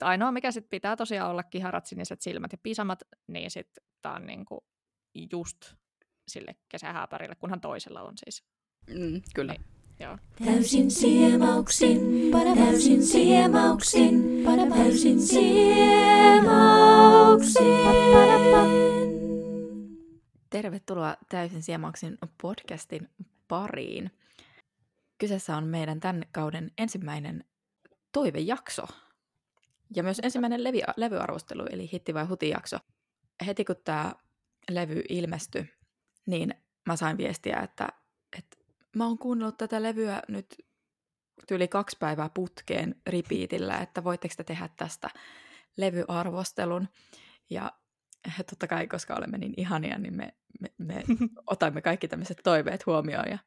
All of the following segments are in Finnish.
Että ainoa, mikä sit pitää tosiaan olla kiharat, siniset silmät ja pisamat, niin sitten tämä on niinku just sille kesähääpärille, kunhan toisella on siis. Mm, kyllä. Niin, joo. Täysin siemauksin, täysin siemauksin, täysin siemauksin. Tervetuloa Täysin Siemauksin podcastin pariin. Kyseessä on meidän tämän kauden ensimmäinen toivejakso. Ja myös ensimmäinen levi, levyarvostelu, eli hitti vai huti jakso. Heti kun tämä levy ilmestyi, niin mä sain viestiä, että, että mä oon kuunnellut tätä levyä nyt yli kaksi päivää putkeen ripiitillä, että voitteko te tehdä tästä levyarvostelun. Ja totta kai, koska olemme niin ihania, niin me, me, me otamme kaikki tämmöiset toiveet huomioon. Ja,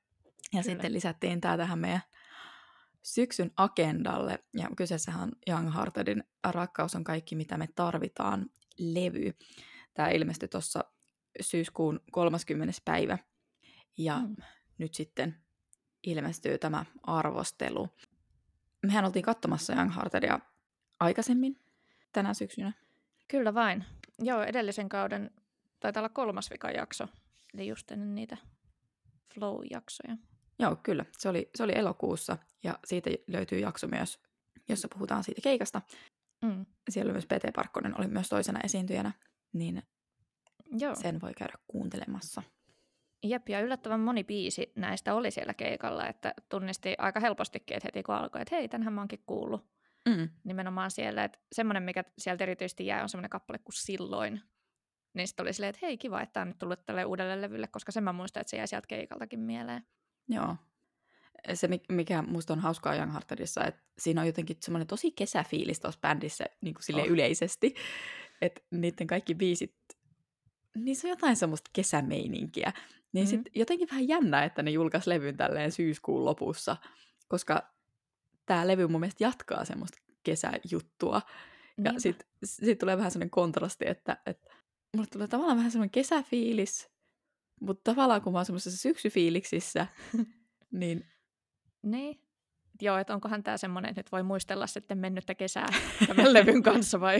ja sitten lisättiin tämä tähän meidän syksyn agendalle. Ja kyseessähän on Young Heartedin Rakkaus on kaikki, mitä me tarvitaan levy. Tämä ilmestyi tuossa syyskuun 30. päivä. Ja mm. nyt sitten ilmestyy tämä arvostelu. Mehän oltiin katsomassa Young Heartedia aikaisemmin tänä syksynä. Kyllä vain. Joo, edellisen kauden taitaa olla kolmas jakso, eli just ennen niitä flow-jaksoja. Joo, kyllä. Se oli, se oli elokuussa ja siitä löytyy jakso myös, jossa puhutaan siitä keikasta. Mm. Siellä myös PT Parkkonen, oli myös toisena esiintyjänä, niin Joo. sen voi käydä kuuntelemassa. Jep, ja yllättävän moni biisi näistä oli siellä keikalla, että tunnisti aika helpostikin, että heti kun alkoi, että hei, tänhän mä oonkin kuullut. Mm. Nimenomaan siellä, että semmoinen, mikä sieltä erityisesti jää, on semmoinen kappale kuin Silloin. Niin sitten oli silleen, että hei, kiva, että tämä on nyt tullut tälle uudelle levylle, koska sen mä muistan, että se jäi sieltä keikaltakin mieleen. Joo. Se, mikä musta on hauskaa Young Heartedissa, että siinä on jotenkin semmoinen tosi kesäfiilis tuossa bändissä niin kuin oh. yleisesti. Että niiden kaikki biisit, niissä on jotain semmoista kesämeininkiä. Niin mm-hmm. sitten jotenkin vähän jännä, että ne julkaisi levyn tälleen syyskuun lopussa, koska tämä levy mun mielestä jatkaa semmoista kesäjuttua. Ja sitten sit tulee vähän semmoinen kontrasti, että, että mulle tulee tavallaan vähän semmoinen kesäfiilis, mutta tavallaan kun mä oon semmoisessa syksyfiiliksissä, niin... Niin. Joo, että onkohan tämä semmoinen, että nyt voi muistella sitten mennyttä kesää tämän levyn kanssa vai,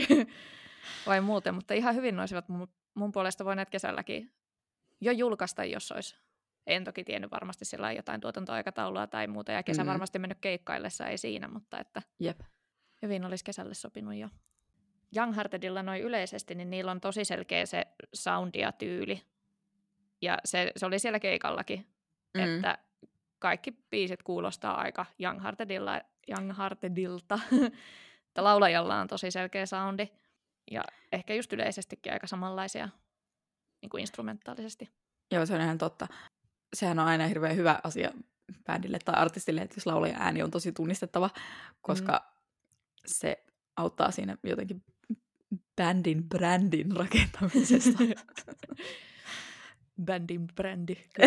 vai muuten. Mutta ihan hyvin olisivat mun, mun puolesta voineet kesälläkin jo julkaista, jos olisi en toki tiennyt varmasti sillä jotain tuotantoaikataulua tai muuta, ja kesä mm. varmasti mennyt keikkaillessa, ei siinä, mutta että Jep. hyvin olisi kesälle sopinut jo. Young Heartedilla noin yleisesti, niin niillä on tosi selkeä se soundi ja tyyli. Ja se, se oli siellä keikallakin, mm. että kaikki biisit kuulostaa aika Young, Heartedilla, Young Heartedilta. että laulajalla on tosi selkeä soundi. Ja ehkä just yleisestikin aika samanlaisia niin kuin instrumentaalisesti. Joo, se on ihan totta sehän on aina hirveän hyvä asia bändille tai artistille, että jos laulajan ääni on tosi tunnistettava, koska mm. se auttaa siinä jotenkin bändin brändin rakentamisesta. bändin brändi.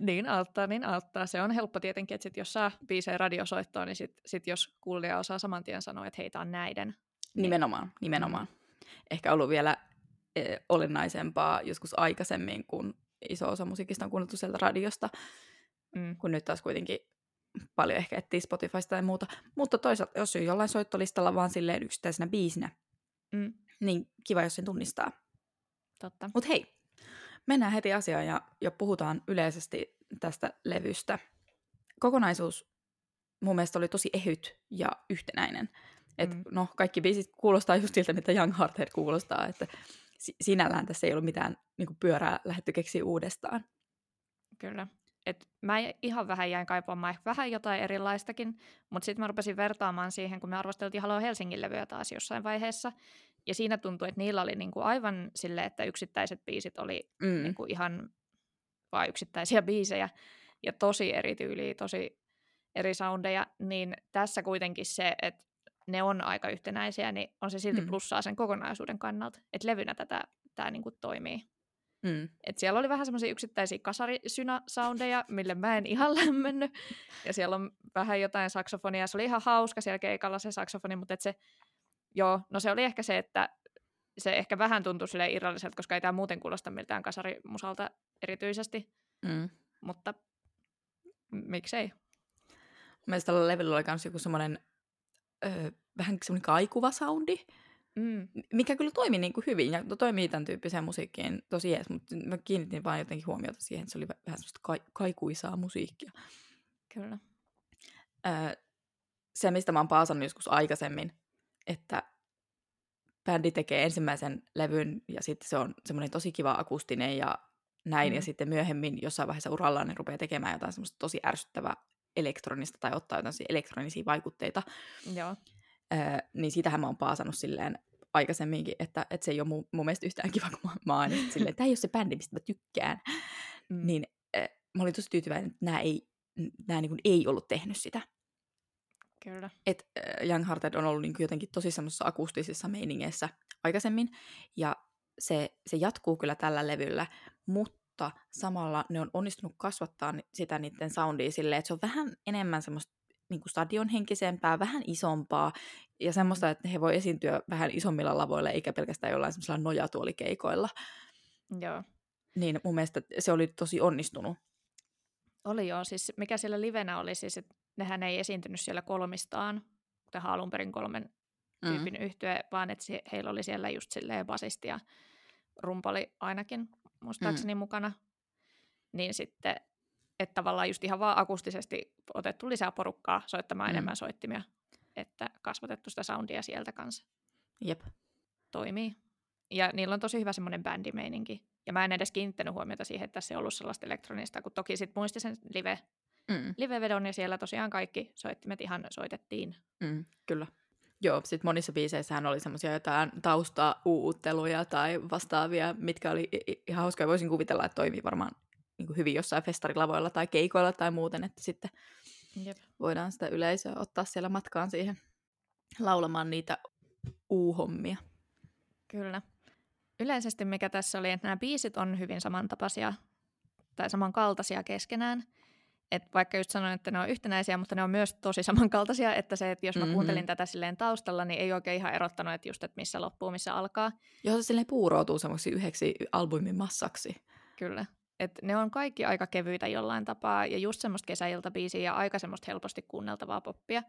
niin auttaa, niin auttaa. Se on helppo tietenkin, että sit jos saa biisejä radiosoittoa, niin sit, sit jos kuulija osaa saman tien sanoa, että heitä on näiden. Niin... Nimenomaan, nimenomaan. Ehkä ollut vielä Eh, olennaisempaa joskus aikaisemmin, kun iso osa musiikista on kuunneltu sieltä radiosta, mm. kun nyt taas kuitenkin paljon ehkä etsii Spotifysta tai muuta. Mutta toisaalta, jos on jollain soittolistalla vaan silleen yksittäisenä biisinä, mm. niin kiva, jos sen tunnistaa. Totta. Mutta hei, mennään heti asiaan ja, ja puhutaan yleisesti tästä levystä. Kokonaisuus mun mielestä oli tosi ehyt ja yhtenäinen. Et, mm. No, kaikki biisit kuulostaa just siltä, mitä Young Hearted kuulostaa, että sinällään tässä ei ollut mitään niin kuin pyörää lähdetty keksiä uudestaan. Kyllä. Et mä ihan vähän jäin kaipaamaan vähän jotain erilaistakin, mutta sitten mä rupesin vertaamaan siihen, kun me arvosteltiin Halo Helsingin levyä taas jossain vaiheessa. Ja siinä tuntui, että niillä oli niinku aivan sille, että yksittäiset biisit oli mm. niinku ihan vain yksittäisiä biisejä ja tosi eri tyyliä, tosi eri soundeja, niin tässä kuitenkin se, että ne on aika yhtenäisiä, niin on se silti mm. plussaa sen kokonaisuuden kannalta, että levynä tätä tämä niinku toimii. Mm. Et siellä oli vähän semmoisia yksittäisiä kasarisynä-soundeja, mille mä en ihan lämmennyt. Ja siellä on vähän jotain saksofonia. Se oli ihan hauska siellä keikalla se saksofoni, mutta et se, joo, no se oli ehkä se, että se ehkä vähän tuntui sille irralliselta, koska ei tämä muuten kuulosta miltään kasarimusalta erityisesti. Mm. Mutta miksei? Mielestäni tällä levyllä oli myös joku semmoinen ö, vähän semmoinen kaikuva soundi, Mm. mikä kyllä toimi niin kuin hyvin ja toimii tämän tyyppiseen musiikkiin tosi jees, mutta mä kiinnitin vaan jotenkin huomiota siihen, että se oli vähän semmoista ka- kaikuisaa musiikkia. Kyllä. Öö, se, mistä mä oon paasannut joskus aikaisemmin, että bändi tekee ensimmäisen levyn ja sitten se on semmoinen tosi kiva akustinen ja näin, mm. ja sitten myöhemmin jossain vaiheessa urallaan ne rupeaa tekemään jotain semmoista tosi ärsyttävää elektronista tai ottaa jotain elektronisia vaikutteita, Joo. öö, niin sitähän mä oon paasannut silleen aikaisemminkin, että, että se ei ole mun, mun mielestä yhtään kiva, kun mä, mä oon silleen, että tämä ei ole se bändi, mistä mä tykkään. Mm. Niin äh, mä olin tosi tyytyväinen, että nämä ei, nämä niin ei ollut tehnyt sitä. Kyllä. äh, Young Hearted on ollut niin kuin jotenkin tosi semmoisessa akustisissa meiningeissä aikaisemmin, ja se, se jatkuu kyllä tällä levyllä, mutta samalla ne on onnistunut kasvattaa sitä niiden soundia silleen, että se on vähän enemmän semmoista niin kuin stadionhenkisempää, vähän isompaa, ja semmoista, että he voi esiintyä vähän isommilla lavoilla, eikä pelkästään jollain semmoisilla nojatuolikeikoilla. Joo. Niin mun mielestä se oli tosi onnistunut. Oli joo, siis mikä siellä livenä oli siis, että nehän ei esiintynyt siellä kolmistaan, tähän alun perin kolmen tyypin mm. yhtye, vaan että heillä oli siellä just silleen basisti ja rumpali ainakin muistaakseni mm. mukana. Niin sitten, että tavallaan just ihan vaan akustisesti otettu lisää porukkaa soittamaan mm. enemmän soittimia, että kasvatettu sitä soundia sieltä kanssa Jep. toimii. Ja niillä on tosi hyvä semmoinen bändimeininki. Ja mä en edes kiinnittänyt huomiota siihen, että tässä ei ollut sellaista elektronista, kun toki sit muisti sen live, Mm. live-vedon ja siellä tosiaan kaikki soittimet ihan soitettiin. Mm, kyllä. Joo, sit monissa biiseissähän oli semmoisia jotain tausta-uutteluja tai vastaavia, mitkä oli ihan hauskoja. Voisin kuvitella, että toimii varmaan niin kuin hyvin jossain festarilavoilla tai keikoilla tai muuten, että sitten Jep. voidaan sitä yleisöä ottaa siellä matkaan siihen laulamaan niitä uuhommia. Kyllä. Yleisesti mikä tässä oli, että nämä biisit on hyvin samantapaisia tai samankaltaisia keskenään. Et vaikka just sanoin, että ne on yhtenäisiä, mutta ne on myös tosi samankaltaisia, että se, että jos mä Mhm. kuuntelin tätä silleen taustalla, niin ei oikein ihan erottanut, että just, että missä loppuu, missä alkaa. Joo, se silleen puuroutuu semmoiksi yhdeksi albumin massaksi. Kyllä. Et ne on kaikki aika kevyitä jollain tapaa ja just semmoista kesäiltabiisiä ja aika semmoista helposti kuunneltavaa poppia.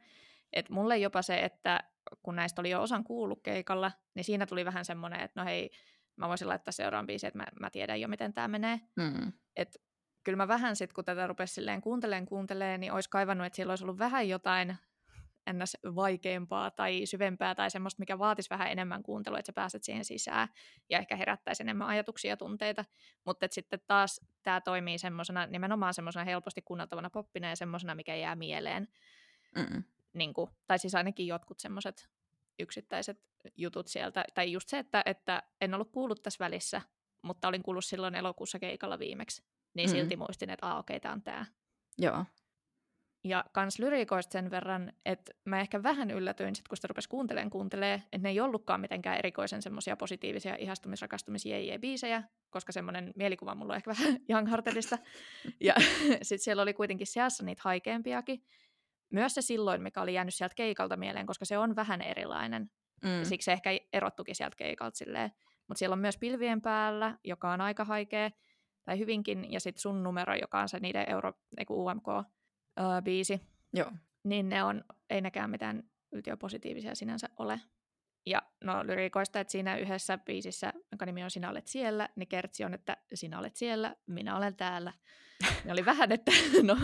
Et mulle jopa se, että kun näistä oli jo osan kuullut keikalla, niin siinä tuli vähän semmoinen, että no hei, mä voisin laittaa seuraavan biisin, että mä, mä tiedän jo, miten tämä menee. Mm. Et kyllä mä vähän sitten, kun tätä rupesi silleen kuunteleen kuunteleen, niin olisi kaivannut, että siellä olisi ollut vähän jotain ns. vaikeampaa tai syvempää tai semmoista, mikä vaatisi vähän enemmän kuuntelua, että sä pääset siihen sisään ja ehkä herättäisi enemmän ajatuksia ja tunteita. Mutta sitten taas tämä toimii semmoisena, nimenomaan semmoisena helposti kuunneltavana poppina ja semmoisena, mikä jää mieleen. Mm. Niin kuin, tai siis ainakin jotkut semmoiset yksittäiset jutut sieltä. Tai just se, että, että en ollut kuullut tässä välissä, mutta olin kuullut silloin elokuussa keikalla viimeksi. Niin Mm. silti muistin, että aa okei, okay, tämä on tämä. Joo. Ja kans lyriikoista sen verran, että mä ehkä vähän yllätyin, sit, kun sitä rupesi kuuntelemaan kuuntelee, että ne ei ollutkaan mitenkään erikoisen semmoisia positiivisia ihastumis-, rakastumis biisejä, koska semmoinen mielikuva mulla on ehkä vähän Young Heartedista. Ja sitten siellä oli kuitenkin seassa niitä haikeampiakin. Myös se silloin, mikä oli jäänyt sieltä keikalta mieleen, koska se on vähän erilainen. Mm. Ja siksi se ehkä erottukin sieltä keikalta silleen. Mutta siellä on myös Pilvien päällä, joka on aika haikea, tai hyvinkin, ja sitten sun numero, joka on se niiden Euro, eiku UMK-biisi Joo. niin ne on, ei nekään mitään yltiöpositiivisia sinänsä ole. Ja no lyriikoista, että siinä yhdessä biisissä, jonka nimi on Sinä olet siellä, niin kertsi on, että sinä olet siellä, minä olen täällä. Ne oli vähän, että no,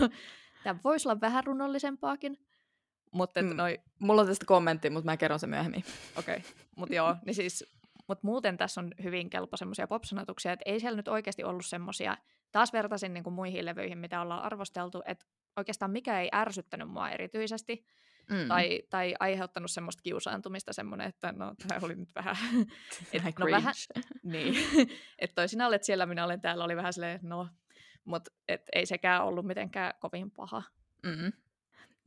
tämä voisi olla vähän runnollisempaakin, mutta mm. noi, Mulla on tästä kommentti, mutta mä kerron sen myöhemmin. okei, okay. mutta joo, niin siis, mut muuten tässä on hyvin kelpo semmoisia popsanatuksia, että ei siellä nyt oikeasti ollut semmoisia, taas vertaisin niin kuin muihin levyihin, mitä ollaan arvosteltu, että oikeastaan mikä ei ärsyttänyt mua erityisesti, Mm. tai, tai aiheuttanut semmoista kiusaantumista, semmoinen, että no tämä oli nyt vähän, et, no vähän, niin, että toi sinä olet siellä, minä olen täällä, oli vähän silleen, no, mutta et ei sekään ollut mitenkään kovin paha. Mm.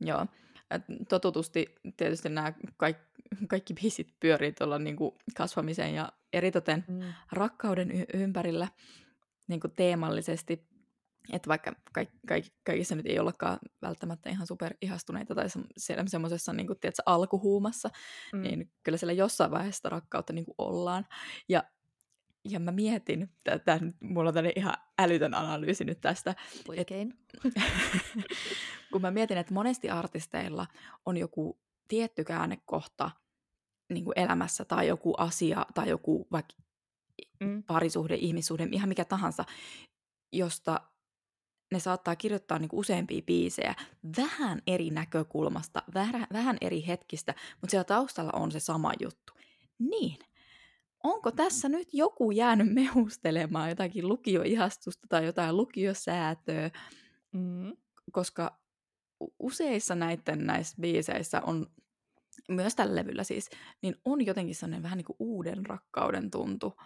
Joo. Et totutusti tietysti nämä kaikki, kaikki biisit pyörii tuolla niinku kasvamisen ja eritoten Mm. rakkauden y- ympärillä niinku teemallisesti. Että vaikka kaik, kaik, kaikissa nyt ei ollakaan välttämättä ihan super ihastuneita tai se, semmoisessa niinku, tiedätkö, alkuhuumassa, Mm. niin kyllä siellä jossain vaiheessa rakkautta niinku ollaan. Ja, ja mä mietin, että mulla on ihan älytön analyysi nyt tästä, Oikein. kun mä mietin, että monesti artisteilla on joku tietty käännekohta niin kuin elämässä tai joku asia tai joku vaikka Mm. parisuhde, ihmissuhde, ihan mikä tahansa, josta ne saattaa kirjoittaa niin useampia biisejä vähän eri näkökulmasta, vähän, vähän eri hetkistä, mutta siellä taustalla on se sama juttu. Niin, onko tässä nyt joku jäänyt mehustelemaan jotakin lukioihastusta tai jotain lukiosäätöä, Mm. koska useissa näiden näissä biiseissä on, myös tällä levyllä siis, niin on jotenkin sellainen vähän niin kuin uuden rakkauden tuntu.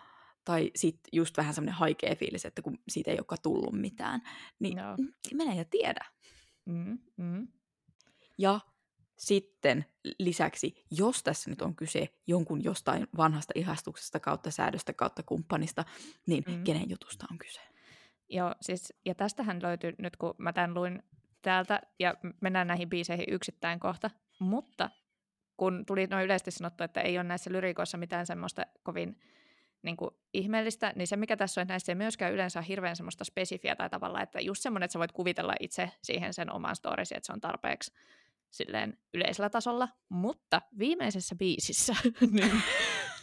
Tai sitten just vähän semmoinen haikea fiilis, että kun siitä ei olekaan tullut mitään. Niin Joo. mm, mene ja tiedä. Mm. Mm. Ja sitten lisäksi, jos tässä nyt on kyse jonkun jostain vanhasta ihastuksesta kautta säädöstä kautta kumppanista, niin Mm. kenen jutusta on kyse? Joo, siis, ja tästähän löytyy nyt, kun mä tämän luin täältä, ja mennään näihin biiseihin yksittäin kohta, mutta kun tuli noin yleisesti sanottu, että ei ole näissä lyrikoissa mitään semmoista kovin niin kuin, ihmeellistä, niin se mikä tässä on, että näissä ei myöskään yleensä ole hirveän semmoista spesifiä tai tavalla, että just semmoinen, että sä voit kuvitella itse siihen sen oman storisi, että se on tarpeeksi silleen yleisellä tasolla, mutta viimeisessä biisissä, niin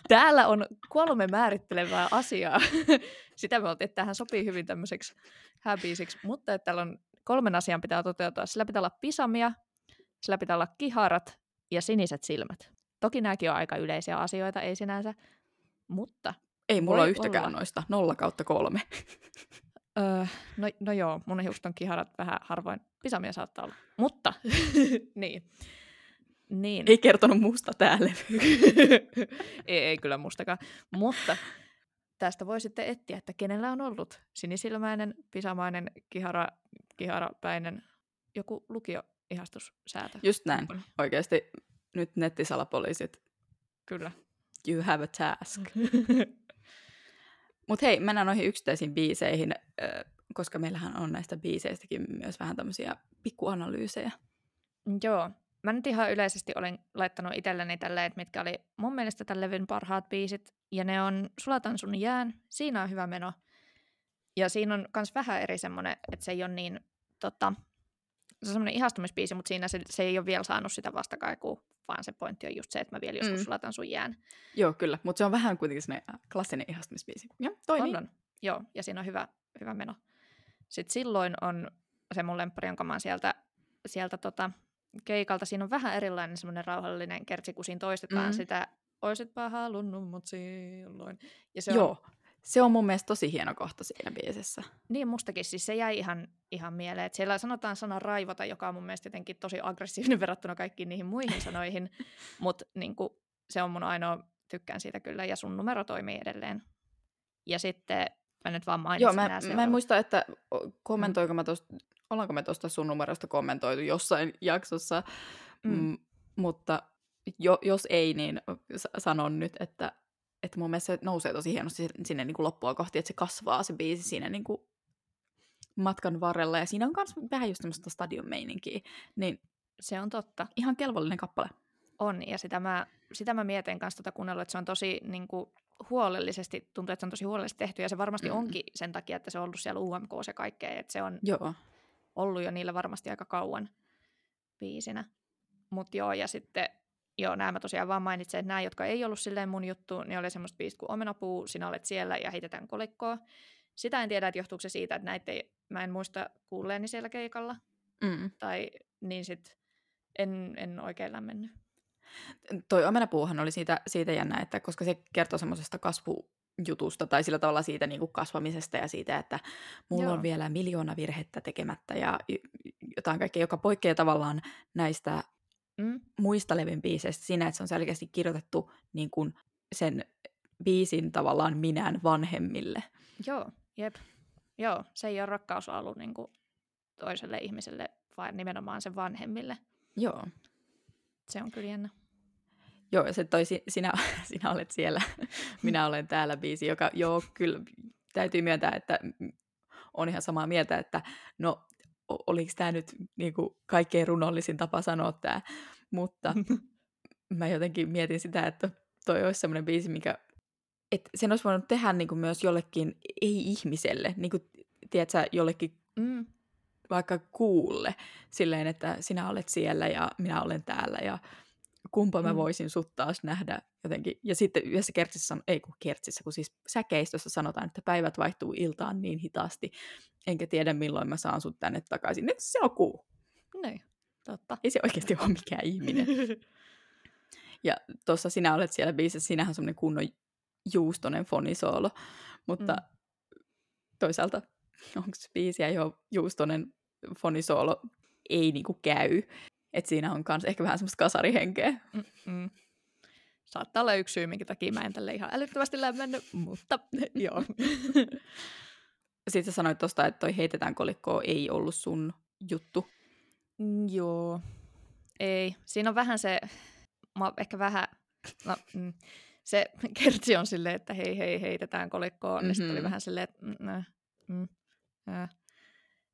täällä on kolme määrittelevää asiaa. Sitä me oltiin, että tähän sopii hyvin tämmöiseksi hääbiisiksi, mutta että täällä on kolmen asian pitää toteutua. Sillä pitää olla pisamia, sillä pitää olla kiharat ja siniset silmät. Toki nämäkin on aika yleisiä asioita, ei sinänsä, mutta Ei mulla ole yhtäkään olla. noista. Nolla kautta kolme. Öö, no, no joo, mun hiukset on kiharat vähän harvoin. Pisamia saattaa olla. Mutta, niin. niin. Ei kertonut musta tää levy. ei, ei kyllä mustakaan. Mutta tästä voi sitten etsiä, että kenellä on ollut sinisilmäinen, pisamainen, kihara, kiharapäinen, joku lukioihastussäätö. Just näin. Oikeasti nyt nettisalapoliisit, Kyllä. you have a task. Mutta hei, mennään noihin yksittäisiin biiseihin, koska meillähän on näistä biiseistäkin myös vähän tämmöisiä pikkuanalyysejä. Joo. Mä nyt ihan yleisesti olen laittanut itselleni tälleen, että mitkä oli mun mielestä tämän levyn parhaat biisit. Ja ne on Sulatan sun jään, siinä on hyvä meno. Ja siinä on myös vähän eri semmoinen, että se ei ole niin, tota, se on semmoinen ihastumisbiisi, mutta siinä se, se ei ole vielä saanut sitä vastakaikua, vaan se pointti on just se, että mä vielä joskus Mm. sulatan sun jään. Joo, kyllä, mutta se on vähän kuitenkin sellainen klassinen ihastumisbiisi. Joo, toimii. On, on. Joo, ja siinä on hyvä, hyvä meno. Sitten silloin on se mun lemppari, jonka mä oon sieltä, sieltä tota, keikalta. Siinä on vähän erilainen semmoinen rauhallinen kertsi, kun siinä toistetaan Mm. mm. sitä Oisitpä halunnut mut silloin. Ja se Se on, Joo, se on mun mielestä tosi hieno kohta siinä biisissä. Niin mustakin, siis se jäi ihan, ihan mieleen. Et siellä sanotaan sana raivota, joka on mun mielestä jotenkin tosi aggressiivinen verrattuna kaikkiin niihin muihin sanoihin, mutta niin se on mun ainoa, tykkään siitä kyllä, ja sun numero toimii edelleen. Ja sitten mä nyt vaan mainitsin Joo, mä, mä en muista, että o- kommentoiko mä tosta, ollaanko me tuosta sun numerosta kommentoitu jossain jaksossa, Mm. mm. mutta jo, jos ei, niin sanon nyt, että, että mun mielestä se nousee tosi hienosti sinne niin kuin loppua kohti, että se kasvaa se biisi siinä niin kuin matkan varrella, ja siinä on myös vähän just semmoista stadion-meininkiä, niin Se on totta. ihan kelvollinen kappale. On, ja sitä mä, sitä mä mietin kanssa tota kuunnellut, että se on tosi niin kuin, huolellisesti, tuntuu, että se on tosi huolellisesti tehty, ja se varmasti Mm. mm. onkin sen takia, että se on ollut siellä UMK ja kaikkea, että se on Joo. ollut jo niillä varmasti aika kauan biisinä. Mutta joo, ja sitten, joo, nämä mä tosiaan vaan mainitsen, että nämä, jotka ei ollut silleen mun juttu, niin oli semmoista biisit kuin Omenapuu, Sinä olet siellä ja Heitetään kolikkoa. Sitä en tiedä, että johtuuko se siitä, että näitä ei, mä en muista kuulleeni siellä keikalla, Mm. tai niin sit en, en oikein lämmennyt. Toi omenapuuhan oli siitä, siitä jännä, että koska se kertoo semmoisesta kasvujutusta tai sillä tavalla siitä niin kuin kasvamisesta ja siitä, että mulla Joo. on vielä miljoona virhettä tekemättä ja jotain kaikkea, joka poikkeaa tavallaan näistä Mm? muista levyn biiseistä siinä, että se on selkeästi kirjoitettu niin kuin sen biisin tavallaan minään vanhemmille. Joo, jep. Joo, se ei ole rakkauslaulu niin kuin toiselle ihmiselle, vaan nimenomaan sen vanhemmille. Joo. Se on kyllä jännä. Joo, ja se toi si- sinä, sinä olet siellä, minä olen täällä biisi, joka joo, kyllä täytyy myöntää, että on ihan samaa mieltä, että no oliko tämä nyt niinku kaikkein runollisin tapa sanoa tämä, mutta mä jotenkin mietin sitä, että toi olisi semmoinen biisi, mikä, että sen olisi voinut tehdä niinku myös jollekin ei-ihmiselle, niin kuin, tiedätkö, jollekin Mm, vaikka kuulle, silleen, että sinä olet siellä ja minä olen täällä ja kumpa mä Mm. voisin sut taas nähdä jotenkin. Ja sitten yhdessä kertsissä, ei kun kertsissä, kun siis säkeistössä sanotaan, että päivät vaihtuu iltaan niin hitaasti, enkä tiedä milloin mä saan sut tänne takaisin. Nyt se on kuu. Niin, totta. Ei se oikeasti ole mikään ihminen. Ja tuossa sinä olet siellä biisissä, sinähän on semmoinen kunnon juustonen fonisoolo, mutta Mm. toisaalta onko se biisiä jo juustonen fonisoolo ei niinku käy. Et siinä on kans ehkä vähän semmoista kasarihenkeä. Mm. Saattaa olla yksi syy, minkä takia mä en tälle ihan älyttömästi lämmennyt, mutta joo. Sitten sä sanoit tosta, että toi heitetään kolikkoa ei ollut sun juttu. Mm, Joo. Ei. Siinä on vähän se, mä ehkä vähän, no, mm, se kertsi on silleen, että hei hei heitetään kolikkoon, mm-hmm. ja sitten oli vähän silleen, että mm, äh, mm, äh.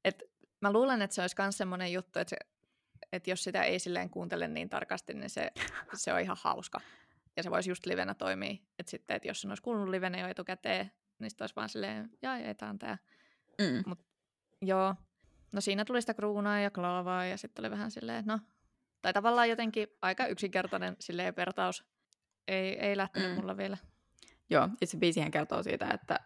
Et mä luulen, että se olisi myös semmoinen juttu, että, se, että jos sitä ei silleen kuuntele niin tarkasti, niin se, se on ihan hauska. Ja se voisi just livenä toimia. Että sitten, että jos sen olisi kuullut livenä jo etukäteen, niin sitten olisi vaan silleen, jaa, ei, tää on tää. Mm. Joo. No siinä tuli sitä kruunaa ja klaavaa ja sitten oli vähän silleen, no, tai tavallaan jotenkin aika yksinkertainen silleen vertaus. Ei, ei lähtenyt Mm. mulla vielä. Joo, itse biisihän kertoo siitä, että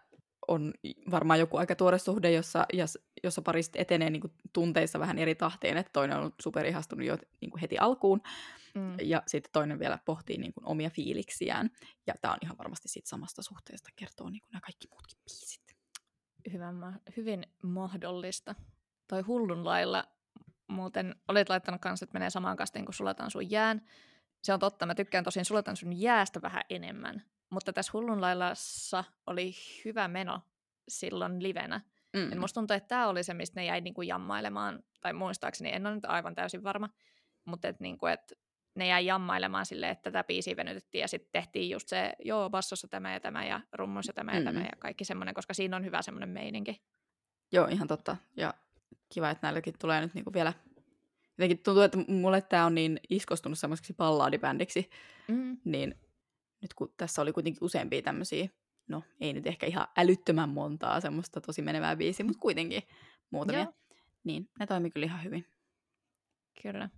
on varmaan joku aika tuore suhde, jossa, jos- jossa pari sit etenee niin tunteissa vähän eri tahteen, että toinen on superihastunut jo niin heti alkuun, Mm. ja sitten toinen vielä pohtii niin kuin omia fiiliksiään. Ja tämä on ihan varmasti siitä samasta suhteesta, kertoo niin kuin nämä kaikki muutkin biisit. Hyvän, ma- hyvin mahdollista. Toi hullun lailla muuten olit laittanut kanssa, että menee samaan kastiin kuin sulataan sun jään. Se on totta, mä tykkään tosin sulatan sun jäästä vähän enemmän. Mutta tässä hullun laillassa oli hyvä meno silloin livenä. Mm. Et musta tuntuu, että tämä oli se, mistä ne jäi niinku jammailemaan, tai muistaakseni, en ole nyt aivan täysin varma, mutta et niinku, et ne jäi jammailemaan silleen, että tätä biisiä venytettiin ja sitten tehtiin just se, joo, bassossa tämä ja tämä ja rummuissa tämä ja Mm. tämä ja kaikki semmoinen, koska siinä on hyvä semmoinen meininki. Joo, ihan totta. Ja kiva, että näilläkin tulee nyt niinku vielä... Jotenkin tuntuu, että mulle tämä on niin iskostunut semmoiseksi ballaadibändiksi, Mm. niin nyt kun tässä oli kuitenkin useampia tämmöisiä, no ei nyt ehkä ihan älyttömän montaa semmoista tosi menevää biisiä, mutta kuitenkin muutamia, Joo, niin ne toimi kyllä ihan hyvin. kyllä.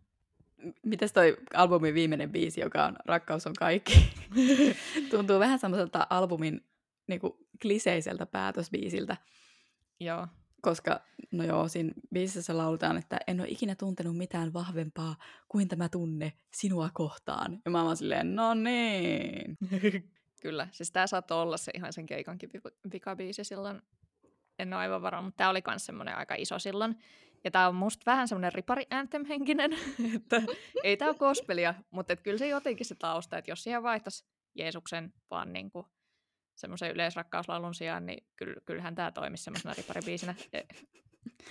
Mites toi albumin viimeinen biisi, joka on Rakkaus on kaikki? Tuntuu vähän semmoiselta albumin niinku, kliseiseltä päätösbiisiltä, Joo. koska no joo, siinä biisissä lauletaan, että en ole ikinä tuntenut mitään vahvempaa kuin tämä tunne sinua kohtaan. Ja mä oon vaan silleen, no niin. Kyllä, siis tämä saattoi olla se ihan sen keikankin vikabiisi silloin. En ole aivan varma, mutta tämä oli myös semmoinen aika iso silloin. Ja tämä on musta vähän semmoinen ripari anthem henkinen, että ei tämä ole gospelia, mutta kyllä se jotenkin se tausta, että jos siihen vaihtaisi Jeesuksen vaan niinku semmoisen yleisrakkauslaulun sijaan, niin kyll, kyllähän tämä toimisi semmoisena riparibiisinä.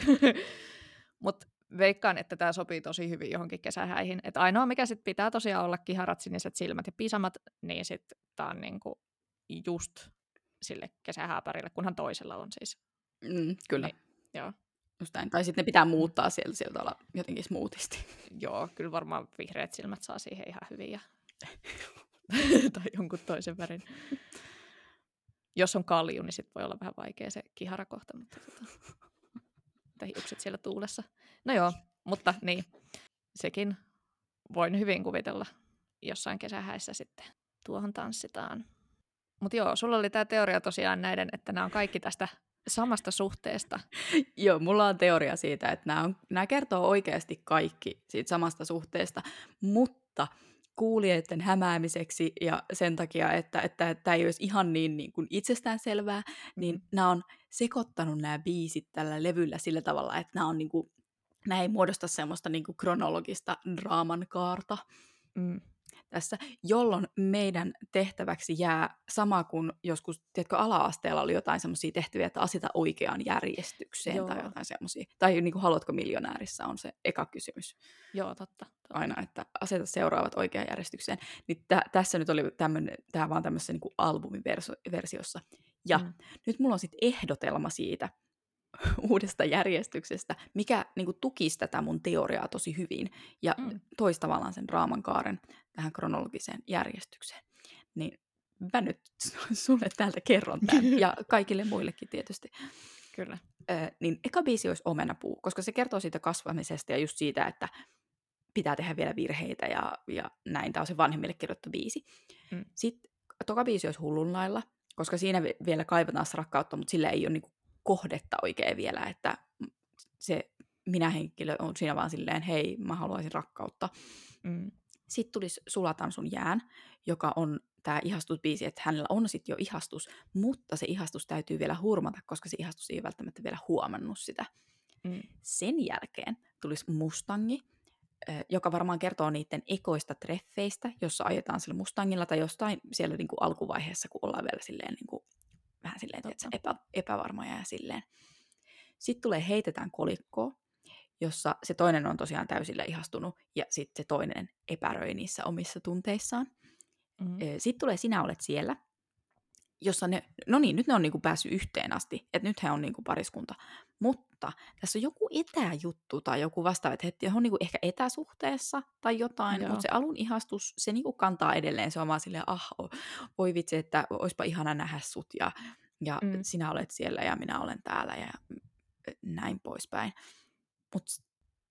mutta veikkaan, että tämä sopii tosi hyvin johonkin kesähäihin. Et ainoa, mikä sit pitää tosiaan olla kiharat, siniset silmät ja pisamat, niin sitten tämä on niinku just sille kesähääpärille, kunhan toisella on siis. Mm, kyllä. Niin, joo. Just näin. Tai sitten ne pitää muuttaa sieltä, sieltä olla jotenkin smoothisti. Joo, kyllä varmaan vihreät silmät saa siihen ihan hyvin. Ja... tai jonkun toisen värin. Jos on kalju, niin sitten voi olla vähän vaikea se kiharakohta, mutta tota... tai hiukset siellä tuulessa. No joo, mutta niin, sekin voin hyvin kuvitella jossain kesähäissä sitten tuohon tanssitaan. Mutta joo, sulla oli tämä teoria tosiaan näiden, että nämä on kaikki tästä samasta suhteesta. Joo, mulla on teoria siitä, että nämä, on, nämä kertoo oikeasti kaikki siitä samasta suhteesta, mutta kuulijoiden hämäämiseksi ja sen takia, että, että, että tämä ei olisi ihan niin, niin kuin itsestäänselvää, niin Mhm. nämä on sekoittanut nämä biisit tällä levyllä sillä tavalla, että nämä, on niin kuin, nämä ei muodosta semmoista niin kuin kronologista draaman kaarta Mm. tässä, jolloin meidän tehtäväksi jää sama kuin joskus, tiedätkö, ala-asteella oli jotain semmoisia tehtäviä, että aseta oikeaan järjestykseen Joo. tai jotain semmoisia. Tai niin kuin haluatko miljonäärissä on se eka kysymys Joo, totta. totta. aina, että aseta seuraavat oikeaan järjestykseen. Niin tä- tässä nyt oli tämä vaan tämmöisessä niin kuin albumiversiossa. Ja. Mm. nyt mulla on sitten ehdotelma siitä uudesta järjestyksestä, mikä niin kuin, tukisi tätä mun teoriaa tosi hyvin ja mm. Toisi tavallaan sen draaman kaaren tähän kronologiseen järjestykseen. Niin mä nyt sulle täältä kerron tämän, ja kaikille muillekin tietysti. Kyllä. Ö, niin eka biisi olisi Omenapuu, koska se kertoo siitä kasvamisesta ja just siitä, että pitää tehdä vielä virheitä ja, ja näin. Tämä on se vanhemmille kirjoittu biisi. Mm. Sitten toka biisi olisi hullun lailla, koska siinä vi- vielä kaivataan sitä rakkautta, mutta sillä ei ole niinku kohdetta oikein vielä, että se minä-henkilö on siinä vaan silleen, hei, mä haluaisin rakkautta. Mm. Sitten tulisi Sulatan sun jään, joka on tämä ihastusbiisi, että hänellä on sitten jo ihastus, mutta se ihastus täytyy vielä hurmata, koska se ihastus ei välttämättä vielä huomannut sitä. Mm. Sen jälkeen tulisi Mustangi, joka varmaan kertoo niiden ekoista treffeistä, jossa ajetaan sillä Mustangilla tai jostain siellä niinku alkuvaiheessa, kun ollaan vielä silleen niinku, vähän silleen tiedätkö, epä, epävarmoja ja silleen. Sitten tulee Heitetään kolikkoa, jossa se toinen on tosiaan täysillä ihastunut ja sitten se toinen epäröi niissä omissa tunteissaan. Mm. Sitten tulee Sinä olet siellä, jossa ne, no niin, nyt ne on niinku päässyt yhteen asti, että nyt he on niinku pariskunta. Mutta tässä on joku etäjuttu tai joku vastaava, että he on niinku ehkä etäsuhteessa tai jotain, Joo. mutta se alun ihastus, se niinku kantaa edelleen, se on vaan silleen, ah, voi vitsi, että olisipa ihana nähdä sut ja, ja mm. sinä olet siellä ja minä olen täällä ja näin poispäin. Mutta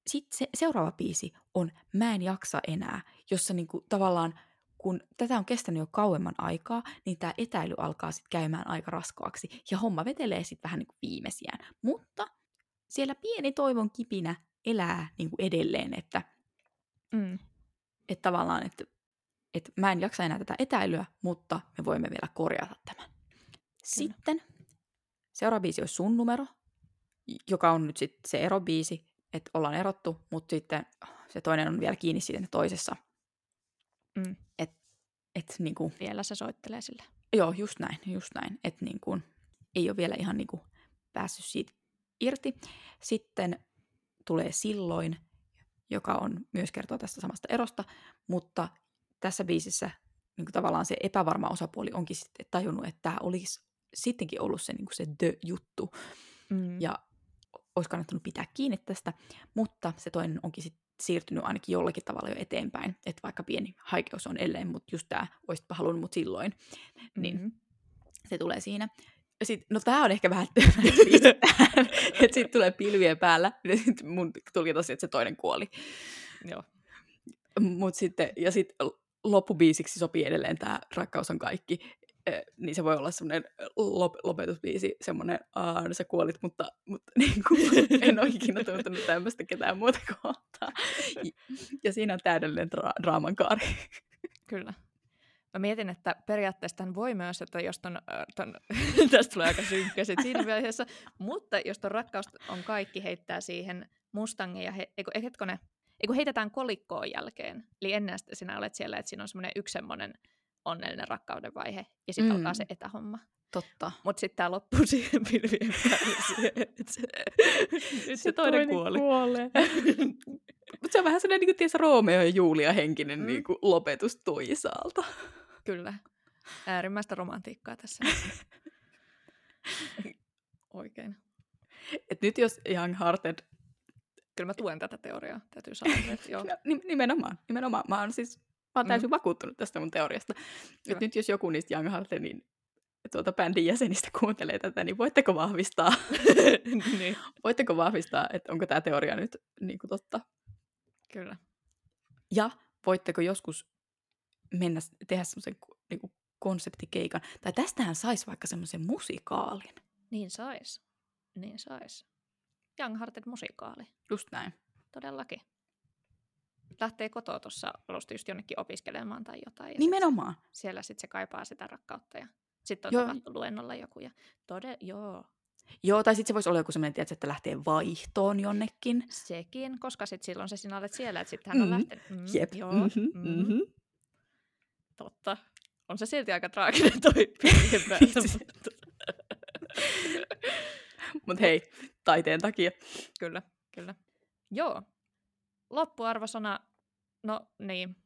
sitten se, seuraava biisi on Mä en jaksa enää, jossa niinku tavallaan kun tätä on kestänyt jo kauemman aikaa, niin tämä etäily alkaa sitten käymään aika raskaaksi. Ja homma vetelee sitten vähän niin kuin viimeisiään. Mutta siellä pieni toivon kipinä elää niin kuin edelleen, että, Mm. että tavallaan, että, että mä en jaksa enää tätä etäilyä, mutta me voimme vielä korjata tämän. Sitten seuraava biisi olisi sun numero, joka on nyt sitten se erobiisi, että ollaan erottu, mutta sitten se toinen on vielä kiinni siinä toisessa. Mm. Et, niinku, Vielä se soittelee sille. Joo, just näin, just näin. Että niin kuin, ei ole vielä ihan niin kuin päässyt siitä irti. Sitten tulee silloin, joka on myös kertoo tästä samasta erosta, mutta tässä biisissä niin kuin tavallaan se epävarma osapuoli onkin sitten tajunnut, että tämä olisi sittenkin ollut se, niin kuin se the-juttu, Mm. ja olisi kannattanut pitää kiinni tästä, mutta se toinen onkin sit siirtynyt ainakin jollakin tavalla jo eteenpäin, että vaikka pieni haikeus on edelleen, mutta just tämä olisitpa halunnut mut silloin, niin Mm. se tulee siinä. Ja sit, no tää on ehkä vähän että sitten tulee pilvien päällä, ja sit mun tuli tosiaan, että se toinen kuoli. Joo. Mut sitten, ja sitten loppubiisiksi sopii edelleen tämä Rakkaus on kaikki, niin se voi olla semmoinen lop- lopetusbiisi, semmoinen, Aa, no sä kuolit, mutta, mutta niin kuin, en ole ikinä tuntenut tämmöistä ketään muuta kohtaa. Ja, siinä on täydellinen dra- draaman kaari. Kyllä. Mä mietin, että periaatteessa tämän voi myös, että jos ton, ö, ton tästä tulee aika synkkä sit siinä vaiheessa, mutta jos ton rakkaus on kaikki heittää siihen Mustangin ja he, eiku, hetkonen, eiku heitetään kolikkoon jälkeen, eli ennen sitä sinä olet siellä, että siinä on semmoinen yksi semmoinen onnellinen rakkauden vaihe, ja sitten Mm. alkaa se etähomma. Totta. Mutta sitten tämä loppuu siihen pilvien päälle, että se, nyt se, toinen, kuoli. kuolee. Mutta se on vähän sellainen, niin kuin, Romeo ja Julia henkinen Mm. niin kuin, lopetus toisaalta. Kyllä. Äärimmäistä romantiikkaa tässä. Oikein. Et nyt jos Young Hearted, Kyllä mä tuen tätä teoriaa, täytyy sanoa. Että joo. no, nim- nimenomaan, nimenomaan, mä oon siis mä oon Mm. täysin mm. vakuuttunut tästä mun teoriasta. Hyvä. Et nyt jos joku niistä Young Heartedin tuota bändin jäsenistä kuuntelee tätä, niin voitteko vahvistaa, niin, voitteko vahvistaa, että onko tämä teoria nyt niin kuin totta? kyllä. Ja voitteko joskus mennä tehdä semmoisen niin konseptikeikan, tai tästähän saisi vaikka semmoisen musikaalin. Niin sais. Niin sais. Young Hearted musikaali, Just näin. todellakin. Lähtee kotoa tuossa alusta just jonnekin opiskelemaan tai jotain. Ja Nimenomaan. Sit siellä sitten se kaipaa sitä rakkautta ja sitten on tavattu luennolla joku. Ja tode, joo, Joo, tai sitten se voisi olla joku tiedätkö, että lähtee vaihtoon jonnekin. sekin, koska sitten silloin se sinä olet siellä, että sitten hän on Mm, lähtenyt. Mm, Jep. Joo, mhm, mm, mhm. totta. On se silti aika traaginen toi mutta- Mut hei, taiteen takia. Kyllä, kyllä. Joo. Loppuarvosana, no niin.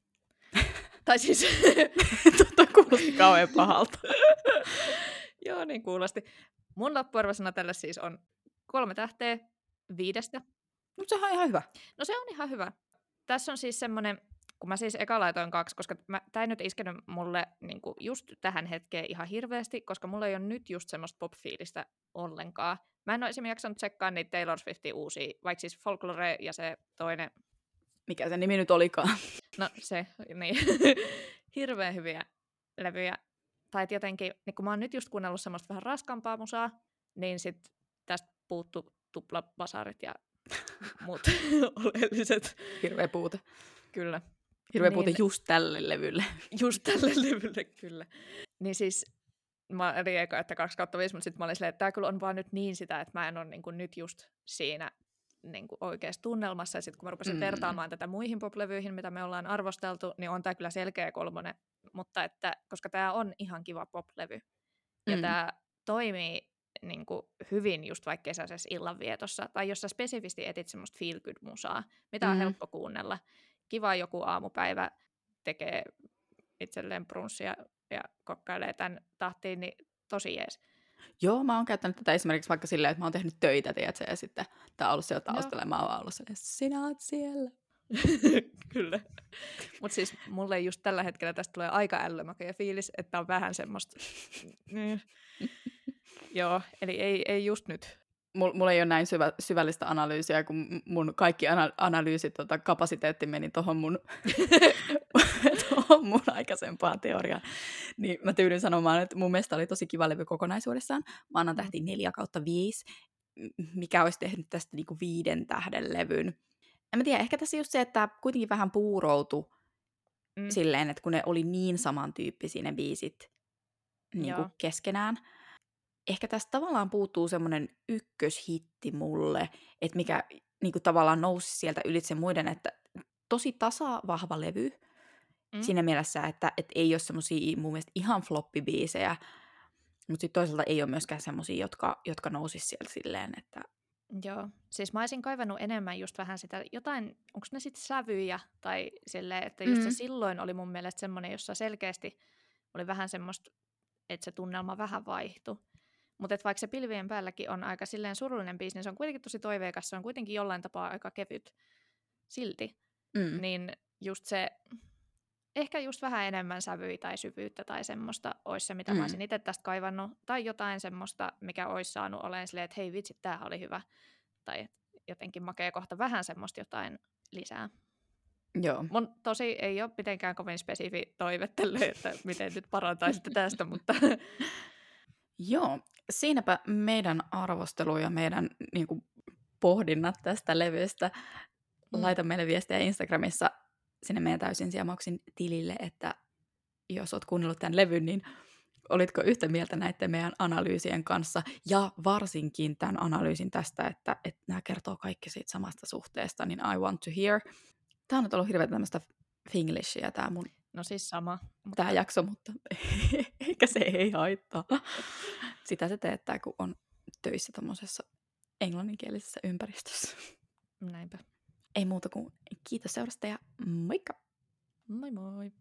tai siis, Totta kuulosti kauhean pahalta. joo niin kuulosti. Mun loppuarvosana tälle siis on kolme tähteä viidestä. Mutta sehän on ihan hyvä. No se on ihan hyvä. Tässä on siis semmoinen, kun mä siis eka laitoin kaksi, koska tämä ei nyt iskenyt mulle niin just tähän hetkeen ihan hirveästi, koska mulla ei ole nyt just semmoista pop-fiilistä ollenkaan. Mä en ole esimerkiksi jaksanut tsekkaa niitä Taylor Swiftin uusia, vaikka siis Folklore ja se toinen, mikä se nimi nyt olikaan. No se, niin. Hirveän hyviä levyjä. Tai jotenkin, niin kun mä oon nyt just kuunnellut semmoista vähän raskaampaa musaa, niin sit tästä puuttu tuplabasarit ja muut oleelliset. Hirveä puute. Kyllä. Hirveä puute Niin. just tälle levylle. Just tälle levylle, kyllä. Niin siis, mä olin eka, että 2 kautta 5, mutta sitten mä olin silleen, että tämä kyllä on vaan nyt niin sitä, että mä en ole niin kuin nyt just siinä niin kuin oikeassa tunnelmassa. Ja sitten kun mä rupesin Mm. mm. vertaamaan tätä muihin poplevyihin, mitä me ollaan arvosteltu, niin on tämä kyllä selkeä kolmonen. Mutta että, koska tämä on ihan kiva poplevy. Ja Mm. mm. tämä toimii niin kuin hyvin just vaikka kesäisessä illanvietossa, tai jos sä spesifisti etit semmoista feel good musaa, mitä on Mhm. helppo kuunnella. Kiva joku aamupäivä tekee itselleen brunssia ja kokkailee tämän tahtiin, niin tosi jees. Joo, mä oon käyttänyt tätä esimerkiksi vaikka silleen, että mä oon tehnyt töitä, tiedätkö, ja sitten tää on ollut siellä taustalla, ja mä oon vaan ollut silleen, sinä oot siellä. Kyllä. Mutta siis mulle just tällä hetkellä tästä tulee aika ällömäkeä fiilis, että on vähän semmoista... Niin. Joo, eli ei, ei just nyt. Mulla mul ei ole näin syvä, syvällistä analyysiä, kun mun kaikki ana- analyysit, tota, kapasiteetti meni tuohon mun, tohon mun aikaisempaan teoriaan. Niin mä tyydyn sanomaan, että mun mielestä oli tosi kiva levy kokonaisuudessaan. Mä annan tähti 4 kautta 5, mikä olisi tehnyt tästä niinku viiden tähden levyn. En mä tiedä, ehkä tässä just se, että kuitenkin vähän puuroutui Mm. silleen, että kun ne oli niin samantyyppisiä ne biisit niin kuin keskenään. Ehkä tästä tavallaan puuttuu semmoinen ykköshitti mulle, että mikä niin kuin tavallaan nousi sieltä ylitse muiden, että tosi tasa vahva levy Mm. siinä mielessä, että et ei ole semmoisia mun mielestä ihan floppibiisejä, mutta sitten toisaalta ei ole myöskään semmoisia, jotka, jotka nousis sieltä silleen, että Joo, siis mä olisin kaivannut enemmän just vähän sitä jotain, onko ne sitten sävyjä tai silleen, että just. Mm. se silloin oli mun mielestä semmoinen, jossa selkeästi oli vähän semmoista, että se tunnelma vähän vaihtui. Mutta vaikka se pilvien päälläkin on aika silleen surullinen biisi, niin se on kuitenkin tosi toiveikas, se on kuitenkin jollain tapaa aika kevyt silti. mm. Niin just se, ehkä just vähän enemmän sävyä tai syvyyttä tai semmoista olisi se, mitä mm. Mm. mä olisin itse tästä kaivannut. Tai jotain semmoista, mikä olisi saanut olemaan silleen, että hei vitsi, tämähän oli hyvä. Tai jotenkin makea kohta vähän semmoista jotain lisää. joo. Mun tosi ei ole mitenkään kovin spesifi toive tälle, että miten nyt parantaisitte tästä, mutta Joo, siinäpä meidän arvostelu ja meidän niin kuin, pohdinnat tästä levystä. Mm. Laita meille viestiä Instagramissa sinne meidän täysin siemauksin tilille, että jos oot kuunnellut tämän levyn, niin olitko yhtä mieltä näiden meidän analyysien kanssa ja varsinkin tämän analyysin tästä, että, että nämä kertoo kaikki siitä samasta suhteesta, niin I want to hear. Tämä on nyt ollut hirveän tämmöistä finglishia tämä mun no siis sama. Mutta tämä jakso, mutta eikä se ei haittaa. Sitä se teettää, kun on töissä tuommoisessa englanninkielisessä ympäristössä. näinpä. Ei muuta kuin kiitos seurasta ja moikka! Moi moi.